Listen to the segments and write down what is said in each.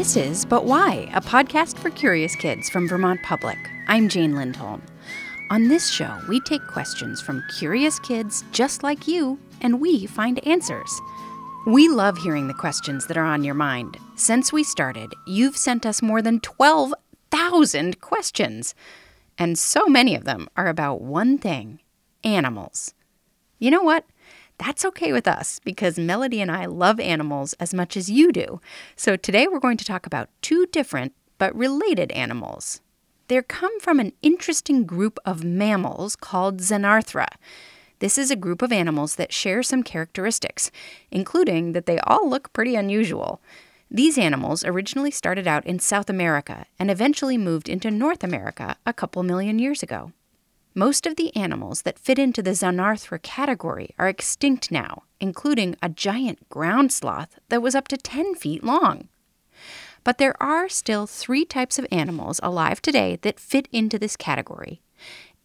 This is But Why, a podcast for curious kids from Vermont Public. I'm Jane Lindholm. On this show, we take questions from curious kids just like you, and we find answers. We love hearing the questions that are on your mind. Since we started, you've sent us more than 12,000 questions. And so many of them are about one thing animals. You know what? That's okay with us because Melody and I love animals as much as you do. So today we're going to talk about two different but related animals. They come from an interesting group of mammals called Xenarthra. This is a group of animals that share some characteristics, including that they all look pretty unusual. These animals originally started out in South America and eventually moved into North America a couple million years ago. Most of the animals that fit into the Xenarthra category are extinct now, including a giant ground sloth that was up to 10 feet long. But there are still three types of animals alive today that fit into this category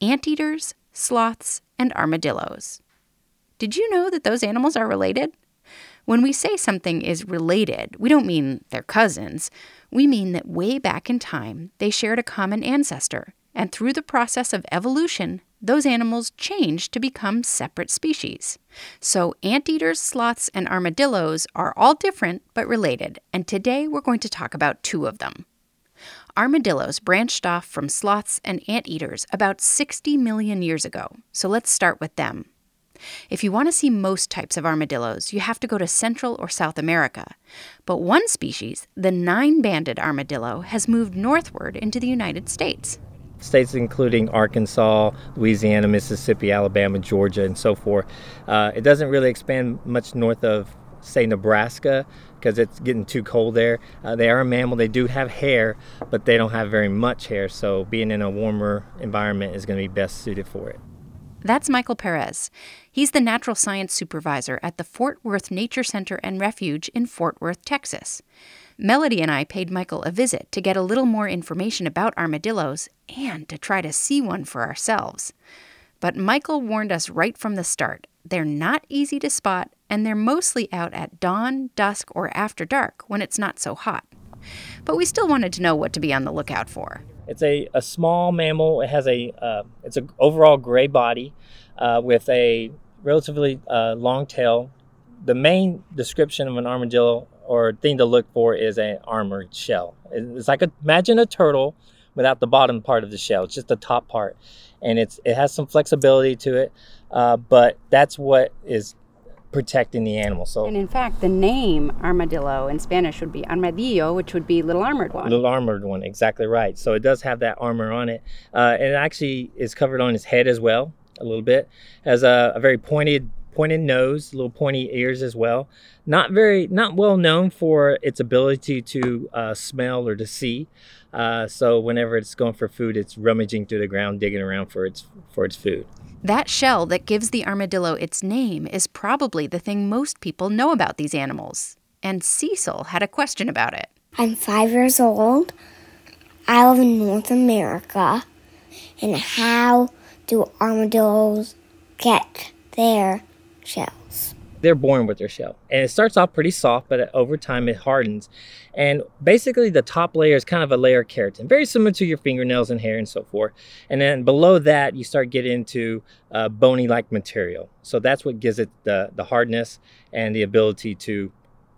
anteaters, sloths, and armadillos. Did you know that those animals are related? When we say something is related, we don't mean they're cousins. We mean that way back in time, they shared a common ancestor and through the process of evolution, those animals changed to become separate species. So, anteaters, sloths, and armadillos are all different but related, and today we're going to talk about two of them. Armadillos branched off from sloths and anteaters about 60 million years ago, so let's start with them. If you want to see most types of armadillos, you have to go to Central or South America. But one species, the nine banded armadillo, has moved northward into the United States states including Arkansas, Louisiana, Mississippi, Alabama, Georgia, and so forth. Uh, it doesn't really expand much north of, say, Nebraska because it's getting too cold there. Uh, they are a mammal. They do have hair, but they don't have very much hair. So being in a warmer environment is going to be best suited for it. That's Michael Perez. He's the natural science supervisor at the Fort Worth Nature Center and Refuge in Fort Worth, Texas. Melody and I paid Michael a visit to get a little more information about armadillos and to try to see one for ourselves. But Michael warned us right from the start they're not easy to spot, and they're mostly out at dawn, dusk, or after dark when it's not so hot. But we still wanted to know what to be on the lookout for. It's a, a small mammal. It has a uh, it's an overall gray body uh, with a relatively uh, long tail. The main description of an armadillo or thing to look for is an armored shell. It's like a, imagine a turtle without the bottom part of the shell. It's just the top part, and it's it has some flexibility to it, uh, but that's what is protecting the animal. So, and in fact, the name armadillo in Spanish would be armadillo, which would be little armored one. Little armored one, exactly right. So it does have that armor on it, uh, and it actually is covered on its head as well, a little bit. Has a, a very pointed pointed nose, little pointy ears as well. Not very, not well known for its ability to uh, smell or to see. Uh, so whenever it's going for food, it's rummaging through the ground, digging around for its for its food. That shell that gives the armadillo its name is probably the thing most people know about these animals. And Cecil had a question about it. I'm five years old. I live in North America. And how do armadillos get their shells. They're born with their shell. And it starts off pretty soft, but over time it hardens. And basically, the top layer is kind of a layer of keratin, very similar to your fingernails and hair and so forth. And then below that, you start getting into uh, bony like material. So that's what gives it the, the hardness and the ability to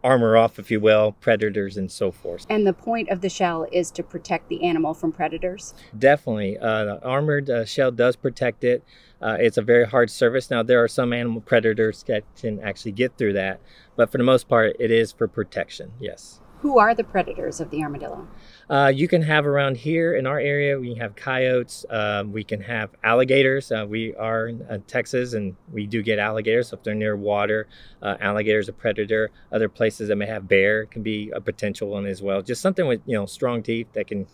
armor off, if you will, predators and so forth. And the point of the shell is to protect the animal from predators? Definitely. Uh, the armored uh, shell does protect it. Uh, it's a very hard surface. Now, there are some animal predators that can actually get through that, but for the most part, it is for protection, yes. Who are the predators of the armadillo? Uh, you can have around here in our area, we have coyotes, um, we can have alligators. Uh, we are in uh, Texas and we do get alligators. So if they're near water, uh, alligators a predator. Other places that may have bear can be a potential one as well. Just something with, you know, strong teeth that can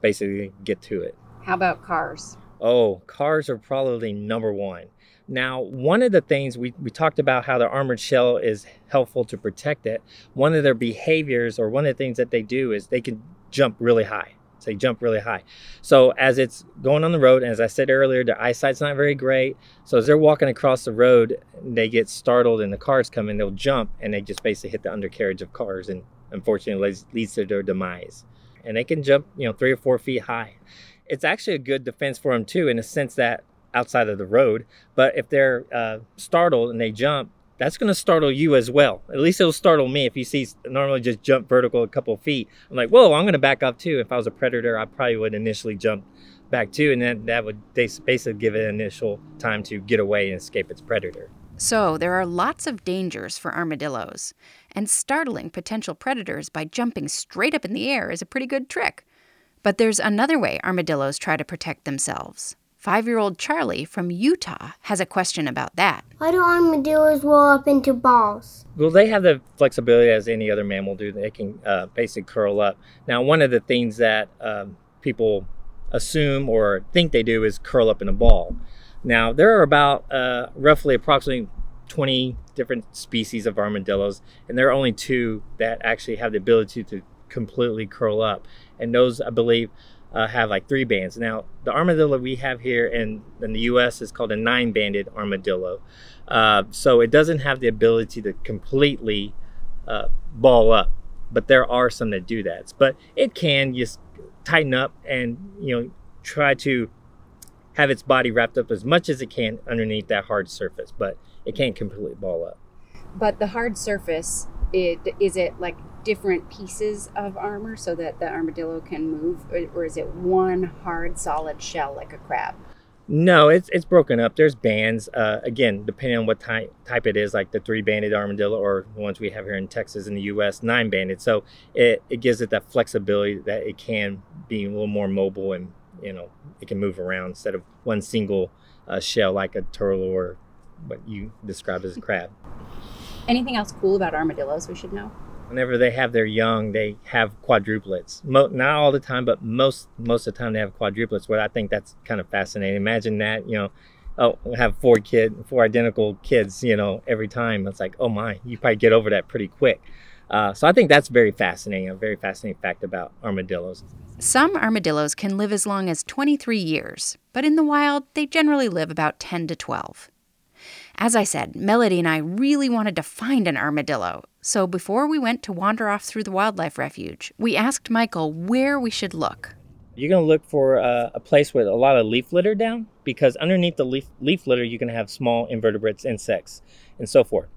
basically get to it. How about cars? Oh, cars are probably number one. Now, one of the things we, we talked about how the armored shell is helpful to protect it. One of their behaviors or one of the things that they do is they can jump really high. So they jump really high. So as it's going on the road, and as I said earlier, their eyesight's not very great. So as they're walking across the road, they get startled and the cars come in, they'll jump and they just basically hit the undercarriage of cars and unfortunately leads to their demise. And they can jump, you know, three or four feet high. It's actually a good defense for them too, in the sense that outside of the road. But if they're uh, startled and they jump, that's going to startle you as well. At least it'll startle me if you see normally just jump vertical a couple feet. I'm like, whoa, I'm going to back up too. If I was a predator, I probably would initially jump back too, and then that would basically give it initial time to get away and escape its predator. So, there are lots of dangers for armadillos, and startling potential predators by jumping straight up in the air is a pretty good trick. But there's another way armadillos try to protect themselves. Five year old Charlie from Utah has a question about that. Why do armadillos roll up into balls? Well, they have the flexibility as any other mammal do. They can uh, basically curl up. Now, one of the things that um, people assume or think they do is curl up in a ball. Now, there are about uh, roughly approximately 20 different species of armadillos, and there are only two that actually have the ability to completely curl up. And those, I believe, uh, have like three bands. Now, the armadillo we have here in, in the US is called a nine banded armadillo. Uh, so it doesn't have the ability to completely uh, ball up, but there are some that do that. But it can just tighten up and, you know, try to have its body wrapped up as much as it can underneath that hard surface, but it can't completely ball up. But the hard surface, it is it like different pieces of armor so that the armadillo can move, or, or is it one hard, solid shell like a crab? No, it's it's broken up. There's bands. Uh, again, depending on what type type it is, like the three banded armadillo or the ones we have here in Texas in the U.S. nine banded. So it, it gives it that flexibility that it can be a little more mobile and you know it can move around instead of one single uh, shell like a turtle or what you describe as a crab. Anything else cool about armadillos we should know? Whenever they have their young, they have quadruplets. Mo- not all the time, but most most of the time they have quadruplets. Well, I think that's kind of fascinating. Imagine that, you know, oh, have four kid, four identical kids, you know, every time. It's like, oh my, you probably get over that pretty quick. Uh, so I think that's very fascinating. A very fascinating fact about armadillos. Some armadillos can live as long as 23 years, but in the wild, they generally live about 10 to 12. As I said, Melody and I really wanted to find an armadillo, so before we went to wander off through the wildlife refuge, we asked Michael where we should look. You're going to look for uh, a place with a lot of leaf litter down because underneath the leaf, leaf litter, you're going to have small invertebrates, insects, and so forth.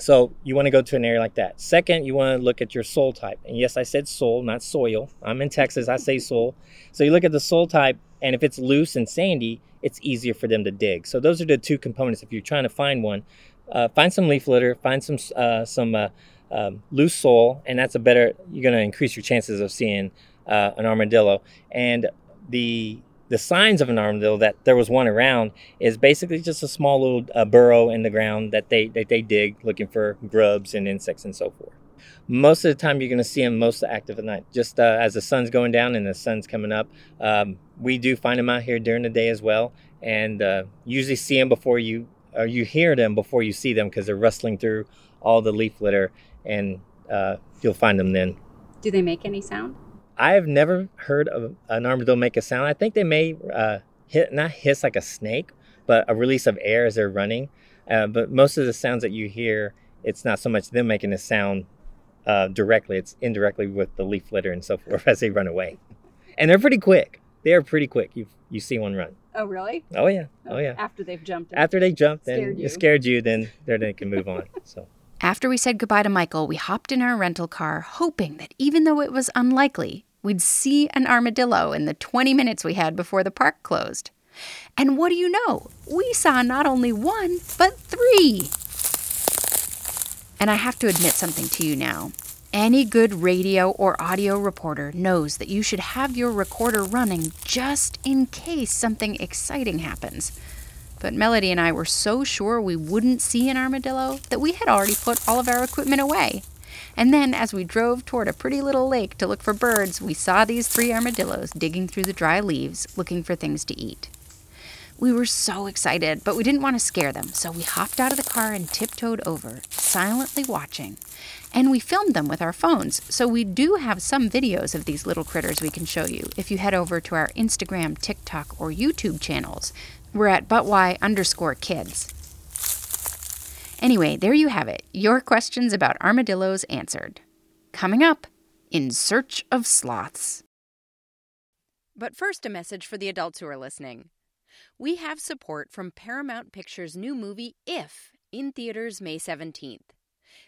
So you want to go to an area like that. Second, you want to look at your soil type. And yes, I said soil, not soil. I'm in Texas, I say soil. So you look at the soil type, and if it's loose and sandy, it's easier for them to dig. So those are the two components. If you're trying to find one, uh, find some leaf litter, find some uh, some uh, um, loose soil, and that's a better. You're going to increase your chances of seeing uh, an armadillo. And the the signs of an armadillo that there was one around is basically just a small little uh, burrow in the ground that they that they dig looking for grubs and insects and so forth most of the time you're going to see them most active at night just uh, as the sun's going down and the sun's coming up um, we do find them out here during the day as well and usually see them before you or you hear them before you see them because they're rustling through all the leaf litter and uh, you'll find them then do they make any sound i have never heard of an armadillo make a sound i think they may uh, hit not hiss like a snake but a release of air as they're running uh, but most of the sounds that you hear it's not so much them making a sound uh, directly. It's indirectly with the leaf litter and so forth as they run away. And they're pretty quick. They are pretty quick. You you see one run. Oh really? Oh yeah. Oh, oh yeah. After they've jumped. After they jumped, then you. scared you. Then then they can move on. So. After we said goodbye to Michael, we hopped in our rental car, hoping that even though it was unlikely, we'd see an armadillo in the 20 minutes we had before the park closed. And what do you know? We saw not only one, but three. And I have to admit something to you now. Any good radio or audio reporter knows that you should have your recorder running just in case something exciting happens. But Melody and I were so sure we wouldn't see an armadillo that we had already put all of our equipment away. And then, as we drove toward a pretty little lake to look for birds, we saw these three armadillos digging through the dry leaves looking for things to eat. We were so excited, but we didn't want to scare them, so we hopped out of the car and tiptoed over, silently watching. And we filmed them with our phones, so we do have some videos of these little critters we can show you if you head over to our Instagram, TikTok, or YouTube channels. We're at butwhy underscore kids. Anyway, there you have it. Your questions about armadillos answered. Coming up, In Search of Sloths. But first, a message for the adults who are listening. We have support from Paramount Pictures' new movie, If, in theaters May 17th.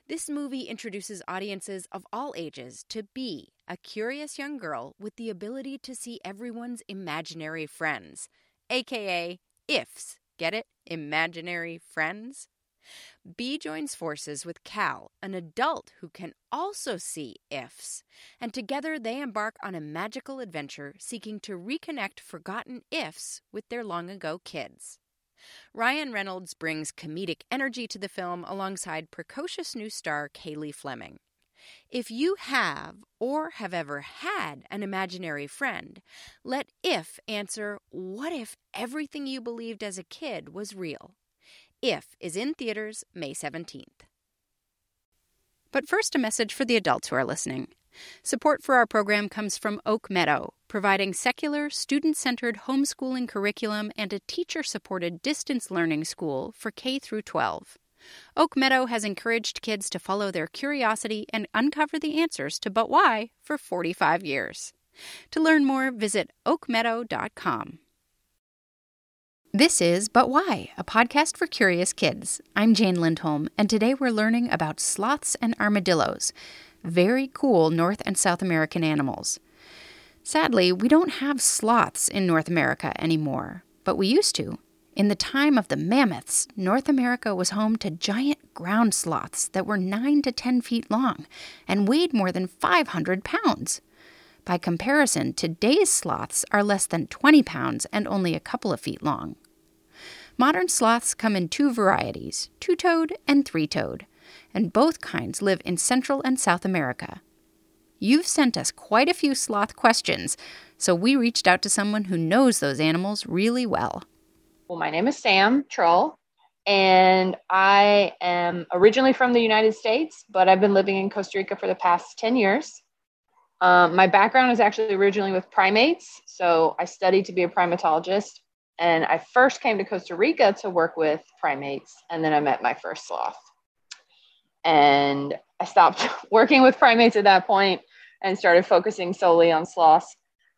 This movie introduces audiences of all ages to Bee, a curious young girl with the ability to see everyone's imaginary friends, aka IFs. Get it? Imaginary friends? Bee joins forces with Cal, an adult who can also see ifs, and together they embark on a magical adventure seeking to reconnect forgotten ifs with their long ago kids. Ryan Reynolds brings comedic energy to the film alongside precocious new star Kaylee Fleming. If you have or have ever had an imaginary friend, let if answer what if everything you believed as a kid was real? If is in theaters May 17th. But first, a message for the adults who are listening. Support for our program comes from Oak Meadow, providing secular, student centered homeschooling curriculum and a teacher supported distance learning school for K through 12. Oak Meadow has encouraged kids to follow their curiosity and uncover the answers to But Why for 45 years. To learn more, visit oakmeadow.com. This is But Why, a podcast for curious kids. I'm Jane Lindholm, and today we're learning about sloths and armadillos, very cool North and South American animals. Sadly, we don't have sloths in North America anymore, but we used to. In the time of the mammoths, North America was home to giant ground sloths that were 9 to 10 feet long and weighed more than 500 pounds. By comparison, today's sloths are less than 20 pounds and only a couple of feet long. Modern sloths come in two varieties two toed and three toed, and both kinds live in Central and South America. You've sent us quite a few sloth questions, so we reached out to someone who knows those animals really well. Well, my name is Sam Trull, and I am originally from the United States, but I've been living in Costa Rica for the past 10 years. Um, my background is actually originally with primates, so I studied to be a primatologist and I first came to Costa Rica to work with primates, and then I met my first sloth. And I stopped working with primates at that point and started focusing solely on sloths,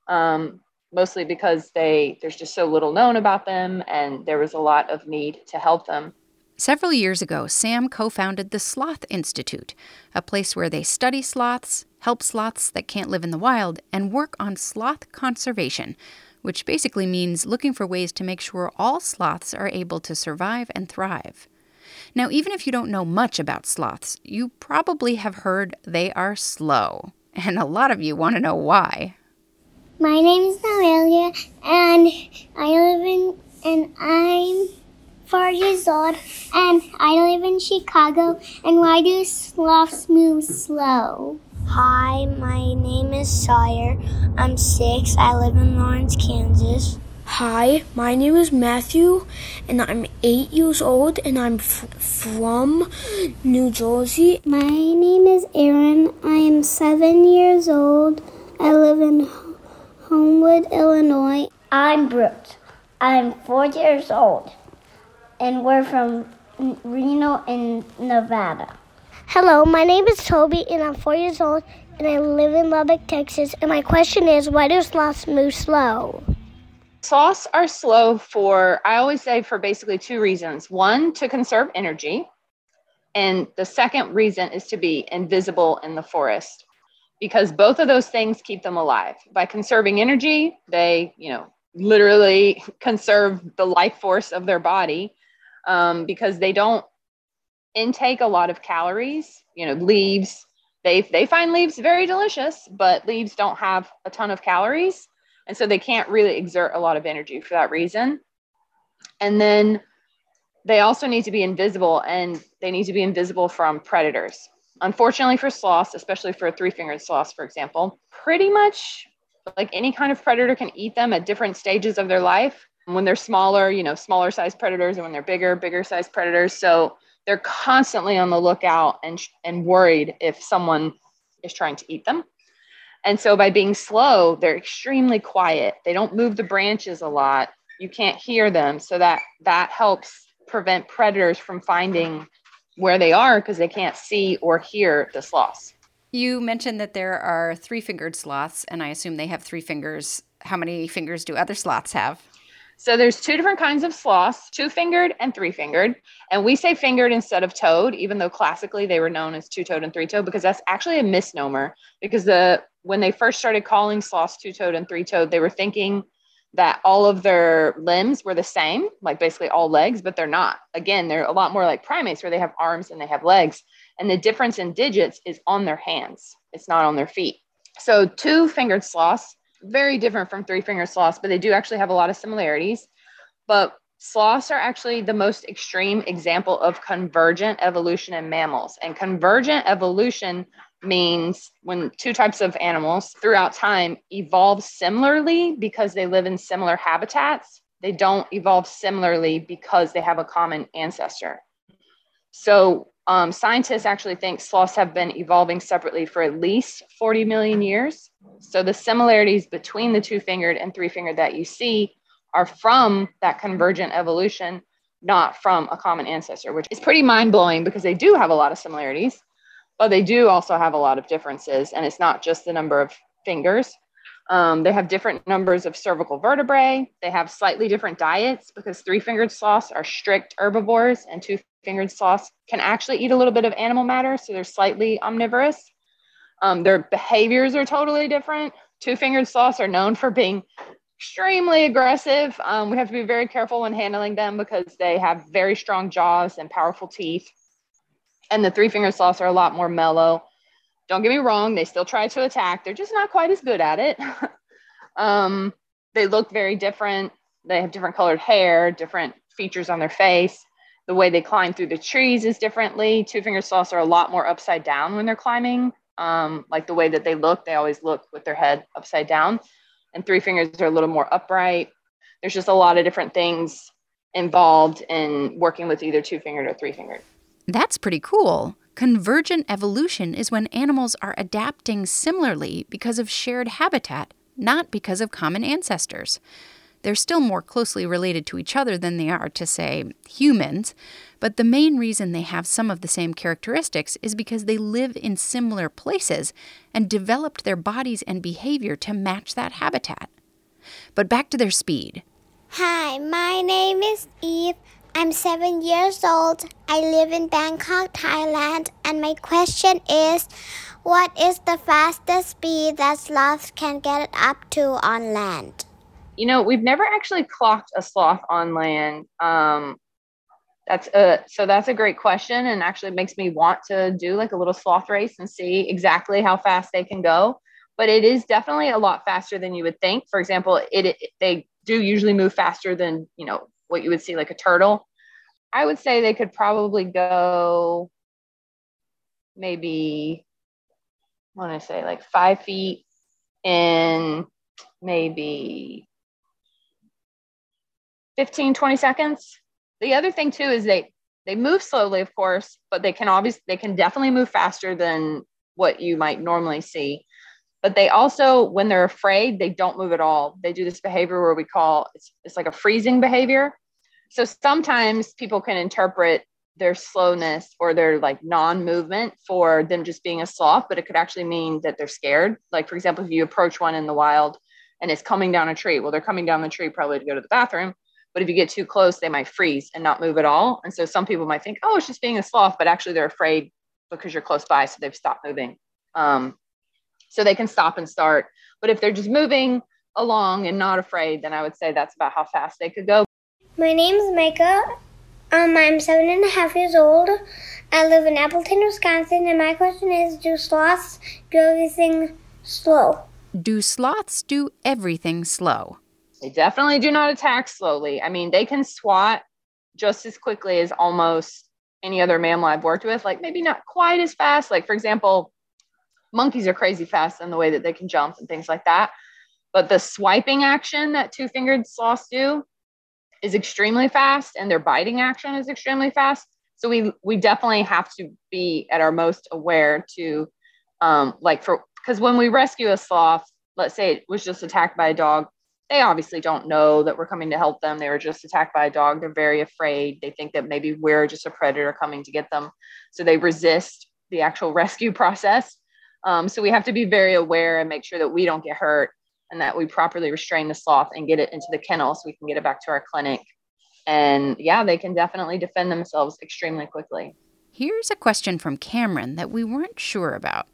um, mostly because they there's just so little known about them, and there was a lot of need to help them. Several years ago, Sam co founded the Sloth Institute, a place where they study sloths, help sloths that can't live in the wild, and work on sloth conservation which basically means looking for ways to make sure all sloths are able to survive and thrive. Now, even if you don't know much about sloths, you probably have heard they are slow, and a lot of you want to know why. My name is Noelia, and I live in, and I'm four years old, and I live in Chicago. And why do sloths move slow? Hi, my name is Sawyer. I'm six. I live in Lawrence, Kansas. Hi, my name is Matthew, and I'm eight years old, and I'm f- from New Jersey. My name is Aaron. I am seven years old. I live in Homewood, Illinois. I'm Brooke. I'm four years old, and we're from Reno in Nevada. Hello, my name is Toby, and I'm four years old, and I live in Lubbock, Texas. And my question is, why do sloths move slow? Sloths are slow for, I always say, for basically two reasons. One, to conserve energy. And the second reason is to be invisible in the forest because both of those things keep them alive. By conserving energy, they, you know, literally conserve the life force of their body um, because they don't intake a lot of calories, you know, leaves. they they find leaves very delicious, but leaves don't have a ton of calories, and so they can't really exert a lot of energy for that reason. And then they also need to be invisible, and they need to be invisible from predators. Unfortunately for sloths, especially for a three-fingered sloths, for example, pretty much like any kind of predator can eat them at different stages of their life. When they're smaller, you know, smaller size predators, and when they're bigger, bigger size predators. So they're constantly on the lookout and and worried if someone is trying to eat them. And so by being slow, they're extremely quiet. They don't move the branches a lot. You can't hear them, so that that helps prevent predators from finding where they are because they can't see or hear the sloths. You mentioned that there are three-fingered sloths and I assume they have three fingers. How many fingers do other sloths have? So there's two different kinds of sloths, two-fingered and three-fingered. And we say fingered instead of toed, even though classically they were known as two-toed and three-toed, because that's actually a misnomer. Because the when they first started calling sloths two-toed and three-toed, they were thinking that all of their limbs were the same, like basically all legs, but they're not. Again, they're a lot more like primates where they have arms and they have legs. And the difference in digits is on their hands. It's not on their feet. So two-fingered sloths very different from three finger sloths, but they do actually have a lot of similarities. But sloths are actually the most extreme example of convergent evolution in mammals. And convergent evolution means when two types of animals throughout time evolve similarly because they live in similar habitats, they don't evolve similarly because they have a common ancestor. So um, scientists actually think sloths have been evolving separately for at least 40 million years. So the similarities between the two fingered and three fingered that you see are from that convergent evolution, not from a common ancestor, which is pretty mind blowing because they do have a lot of similarities, but they do also have a lot of differences. And it's not just the number of fingers. Um, they have different numbers of cervical vertebrae. They have slightly different diets because three fingered sloths are strict herbivores and two fingered sloths can actually eat a little bit of animal matter. So they're slightly omnivorous. Um, their behaviors are totally different. Two fingered sloths are known for being extremely aggressive. Um, we have to be very careful when handling them because they have very strong jaws and powerful teeth. And the three fingered sloths are a lot more mellow. Don't get me wrong, they still try to attack, they're just not quite as good at it. um, they look very different. They have different colored hair, different features on their face. The way they climb through the trees is differently. Two finger sloths are a lot more upside down when they're climbing. Um, like the way that they look, they always look with their head upside down. And three fingers are a little more upright. There's just a lot of different things involved in working with either two fingered or three fingered. That's pretty cool. Convergent evolution is when animals are adapting similarly because of shared habitat, not because of common ancestors. They're still more closely related to each other than they are to, say, humans, but the main reason they have some of the same characteristics is because they live in similar places and developed their bodies and behavior to match that habitat. But back to their speed. Hi, my name is Eve. I'm seven years old. I live in Bangkok, Thailand, and my question is what is the fastest speed that sloths can get up to on land? You know, we've never actually clocked a sloth on land. Um, that's a so that's a great question, and actually makes me want to do like a little sloth race and see exactly how fast they can go. But it is definitely a lot faster than you would think. For example, it, it they do usually move faster than you know what you would see like a turtle. I would say they could probably go maybe I want to say like five feet in maybe 15, 20 seconds. The other thing too is they they move slowly, of course, but they can obviously they can definitely move faster than what you might normally see. But they also, when they're afraid, they don't move at all. They do this behavior where we call it's, it's like a freezing behavior. So sometimes people can interpret their slowness or their like non-movement for them just being a sloth, but it could actually mean that they're scared. Like for example, if you approach one in the wild and it's coming down a tree, well, they're coming down the tree probably to go to the bathroom but if you get too close, they might freeze and not move at all. And so some people might think, oh, it's just being a sloth, but actually they're afraid because you're close by. So they've stopped moving. Um, so they can stop and start. But if they're just moving along and not afraid, then I would say that's about how fast they could go. My name is Micah. Um, I'm seven and a half years old, I live in Appleton, Wisconsin, and my question is Do sloths do everything slow? Do sloths do everything slow? They definitely do not attack slowly. I mean, they can swat just as quickly as almost any other mammal I've worked with, like maybe not quite as fast. Like, for example, monkeys are crazy fast in the way that they can jump and things like that. But the swiping action that two fingered sloths do is extremely fast, and their biting action is extremely fast. So we we definitely have to be at our most aware to um, like for because when we rescue a sloth, let's say it was just attacked by a dog, they obviously don't know that we're coming to help them. They were just attacked by a dog. They're very afraid. They think that maybe we're just a predator coming to get them. So they resist the actual rescue process. Um, so we have to be very aware and make sure that we don't get hurt and that we properly restrain the sloth and get it into the kennel so we can get it back to our clinic. And yeah, they can definitely defend themselves extremely quickly. Here's a question from Cameron that we weren't sure about.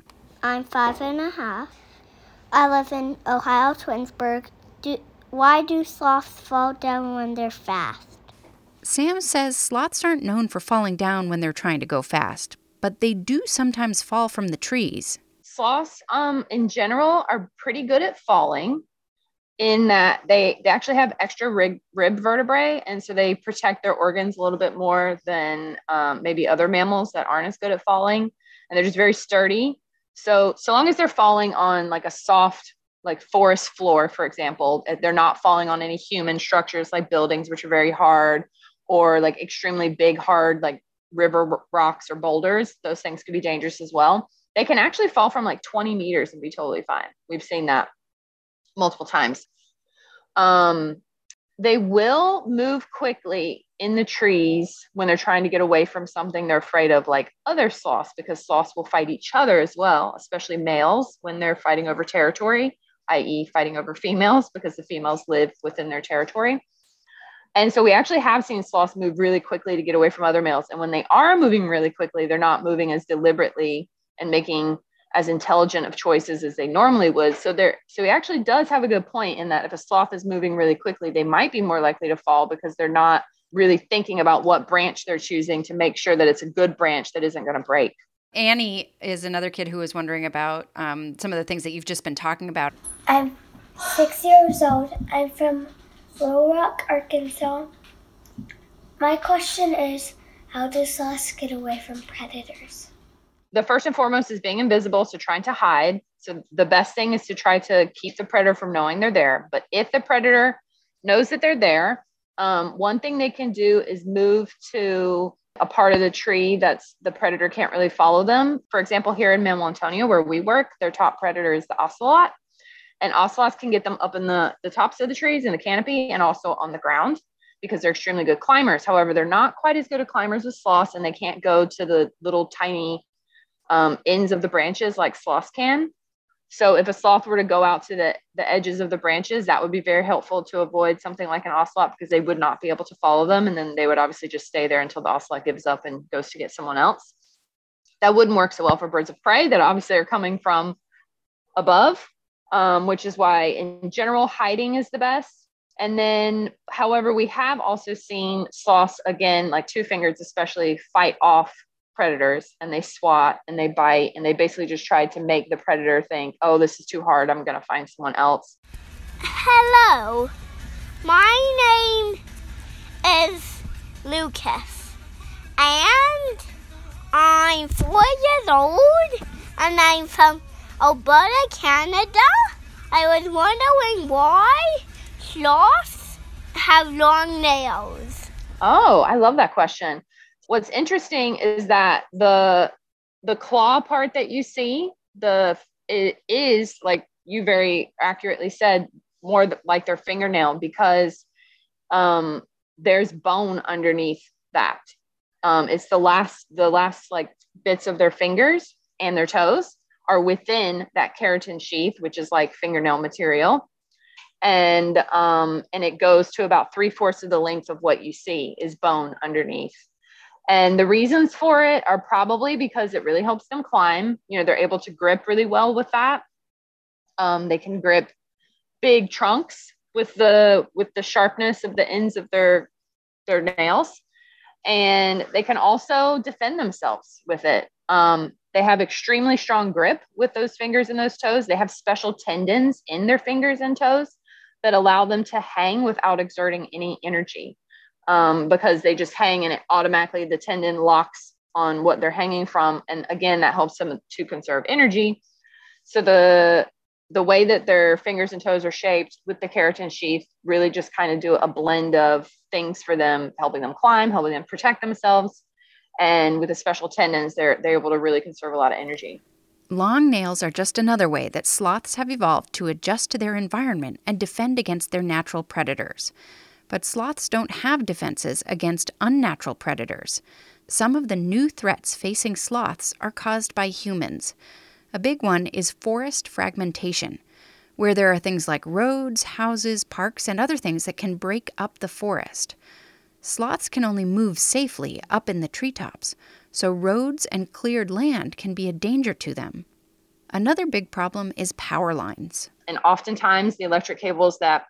I'm five and a half. I live in Ohio, Twinsburg. Do, why do sloths fall down when they're fast? Sam says sloths aren't known for falling down when they're trying to go fast, but they do sometimes fall from the trees sloths um, in general are pretty good at falling in that they, they actually have extra rib, rib vertebrae and so they protect their organs a little bit more than um, maybe other mammals that aren't as good at falling and they're just very sturdy so so long as they're falling on like a soft like forest floor for example eh, they're not falling on any human structures like buildings which are very hard or like extremely big hard like river rocks or boulders those things could be dangerous as well they can actually fall from like 20 meters and be totally fine. We've seen that multiple times. Um, they will move quickly in the trees when they're trying to get away from something they're afraid of, like other sloths, because sloths will fight each other as well, especially males when they're fighting over territory, i.e., fighting over females, because the females live within their territory. And so we actually have seen sloths move really quickly to get away from other males. And when they are moving really quickly, they're not moving as deliberately and making as intelligent of choices as they normally would. So there, so he actually does have a good point in that if a sloth is moving really quickly, they might be more likely to fall because they're not really thinking about what branch they're choosing to make sure that it's a good branch that isn't going to break. Annie is another kid who was wondering about um, some of the things that you've just been talking about. I'm six years old. I'm from Little Rock, Arkansas. My question is, how do sloths get away from predators? the first and foremost is being invisible, so trying to hide. So the best thing is to try to keep the predator from knowing they're there. But if the predator knows that they're there, um, one thing they can do is move to a part of the tree that's the predator can't really follow them. For example, here in Manuel Antonio, where we work, their top predator is the ocelot. And ocelots can get them up in the, the tops of the trees in the canopy and also on the ground because they're extremely good climbers. However, they're not quite as good at climbers as sloths and they can't go to the little tiny um, ends of the branches like sloths can. So if a sloth were to go out to the, the edges of the branches, that would be very helpful to avoid something like an ocelot because they would not be able to follow them. And then they would obviously just stay there until the ocelot gives up and goes to get someone else. That wouldn't work so well for birds of prey that obviously are coming from above, um, which is why in general, hiding is the best. And then, however, we have also seen sloths, again, like two fingers especially, fight off predators and they swat and they bite and they basically just try to make the predator think, oh, this is too hard. I'm going to find someone else. Hello. My name is Lucas. And I'm four years old and I'm from Alberta, Canada. I was wondering why sloths have long nails. Oh, I love that question what's interesting is that the the claw part that you see the it is like you very accurately said more like their fingernail because um there's bone underneath that. Um it's the last the last like bits of their fingers and their toes are within that keratin sheath which is like fingernail material. And um and it goes to about three fourths of the length of what you see is bone underneath and the reasons for it are probably because it really helps them climb. You know, they're able to grip really well with that. Um, they can grip big trunks with the with the sharpness of the ends of their their nails. and they can also defend themselves with it. Um, they have extremely strong grip with those fingers and those toes. They have special tendons in their fingers and toes that allow them to hang without exerting any energy um, because they just hang and it automatically the tendon locks on what they're hanging from. And again, that helps them to conserve energy. So the the way that their fingers and toes are shaped with the keratin sheath really just kind of do a blend of things for them, helping them climb, helping them protect themselves. And with the special tendons, they're they're able to really conserve a lot of energy. Long nails are just another way that sloths have evolved to adjust to their environment and defend against their natural predators. But sloths don't have defenses against unnatural predators. Some of the new threats facing sloths are caused by humans. A big one is forest fragmentation, where there are things like roads, houses, parks, and other things that can break up the forest. Sloths can only move safely up in the treetops, so roads and cleared land can be a danger to them. Another big problem is power lines. And oftentimes, the electric cables that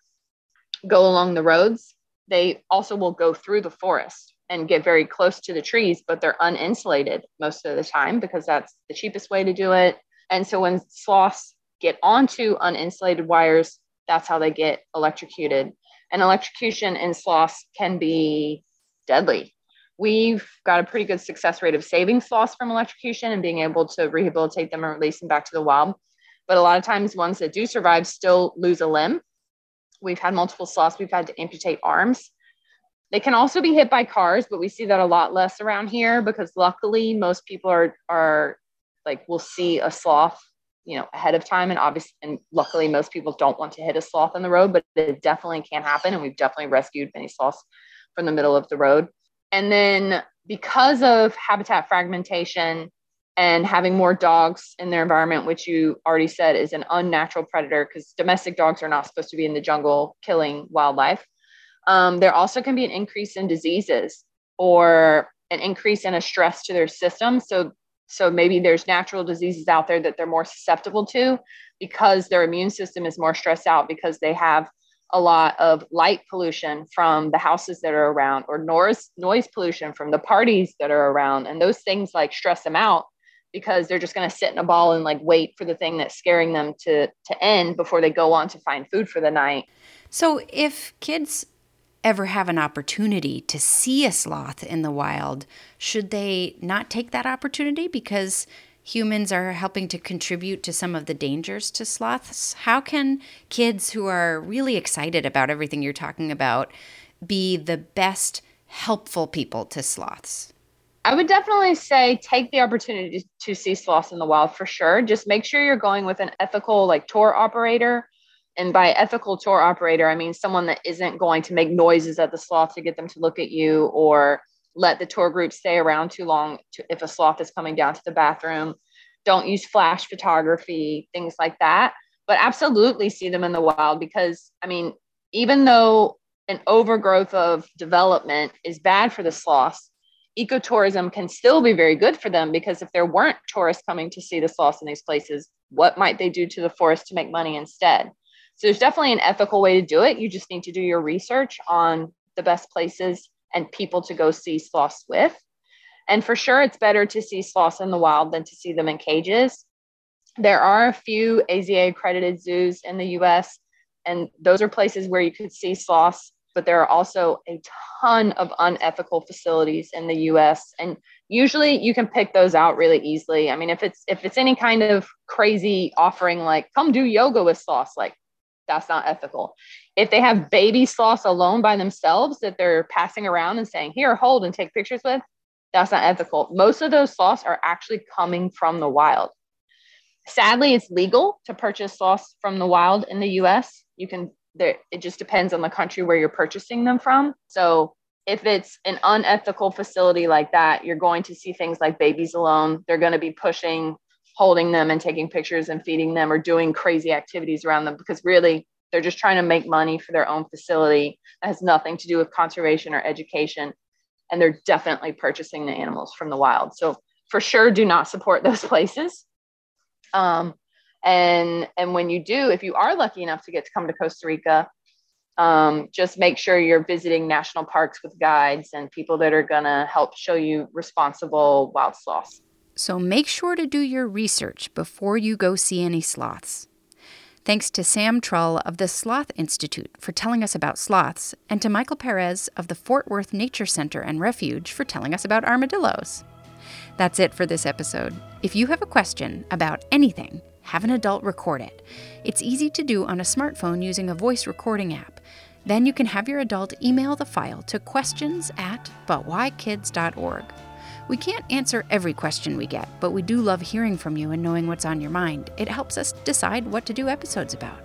go along the roads, they also will go through the forest and get very close to the trees, but they're uninsulated most of the time because that's the cheapest way to do it. And so when sloths get onto uninsulated wires, that's how they get electrocuted. And electrocution in sloths can be deadly. We've got a pretty good success rate of saving sloths from electrocution and being able to rehabilitate them and release them back to the wild. But a lot of times, ones that do survive still lose a limb. We've had multiple sloths, we've had to amputate arms they can also be hit by cars, but we see that a lot less around here because luckily most people are are like will see a sloth, you know, ahead of time. And obviously, and luckily most people don't want to hit a sloth on the road, but it definitely can happen. And we've definitely rescued many sloths from the middle of the road. And then because of habitat fragmentation and having more dogs in their environment, which you already said is an unnatural predator because domestic dogs are not supposed to be in the jungle killing wildlife. Um, there also can be an increase in diseases or an increase in a stress to their system. So, so maybe there's natural diseases out there that they're more susceptible to because their immune system is more stressed out because they have a lot of light pollution from the houses that are around or noise noise pollution from the parties that are around and those things like stress them out because they're just going to sit in a ball and like wait for the thing that's scaring them to to end before they go on to find food for the night. So if kids ever have an opportunity to see a sloth in the wild, should they not take that opportunity because humans are helping to contribute to some of the dangers to sloths? How can kids who are really excited about everything you're talking about be the best helpful people to sloths? I would definitely say take the opportunity to see sloths in the wild for sure. Just make sure you're going with an ethical like tour operator and by ethical tour operator, I mean someone that isn't going to make noises at the sloth to get them to look at you or let the tour group stay around too long to, if a sloth is coming down to the bathroom. Don't use flash photography, things like that. But absolutely see them in the wild because, I mean, even though an overgrowth of development is bad for the sloths, ecotourism can still be very good for them because if there weren't tourists coming to see the sloths in these places, what might they do to the forest to make money instead? So there's definitely an ethical way to do it. You just need to do your research on the best places and people to go see sloths with. And for sure, it's better to see sloths in the wild than to see them in cages. There are a few AZA accredited zoos in the US, and those are places where you could see sloths, but there are also a ton of unethical facilities in the US. And usually you can pick those out really easily. I mean, if it's if it's any kind of crazy offering like come do yoga with sloths like that's not ethical. If they have baby sloths alone by themselves that they're passing around and saying, here, hold and take pictures with, that's not ethical. Most of those sloths are actually coming from the wild. Sadly, it's legal to purchase sloths from the wild in the US. You can, there, it just depends on the country where you're purchasing them from. So if it's an unethical facility like that, you're going to see things like babies alone. They're going to be pushing holding them and taking pictures and feeding them or doing crazy activities around them because really they're just trying to make money for their own facility that has nothing to do with conservation or education and they're definitely purchasing the animals from the wild so for sure do not support those places um, and and when you do if you are lucky enough to get to come to costa rica Um, just make sure you're visiting national parks with guides and people that are going to help show you responsible wild sloths. So make sure to do your research before you go see any sloths. Thanks to Sam Trull of the Sloth Institute for telling us about sloths, and to Michael Perez of the Fort Worth Nature Center and Refuge for telling us about armadillos. That's it for this episode. If you have a question about anything, have an adult record it. It's easy to do on a smartphone using a voice recording app. Then you can have your adult email the file to questions at butwhykids.org. We can't answer every question we get, but we do love hearing from you and knowing what's on your mind. It helps us decide what to do episodes about.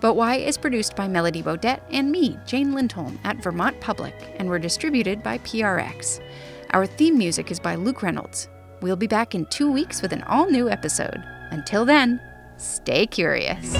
But Why is produced by Melody Bodette and me, Jane Lindholm, at Vermont Public, and we're distributed by PRX. Our theme music is by Luke Reynolds. We'll be back in two weeks with an all new episode. Until then, stay curious.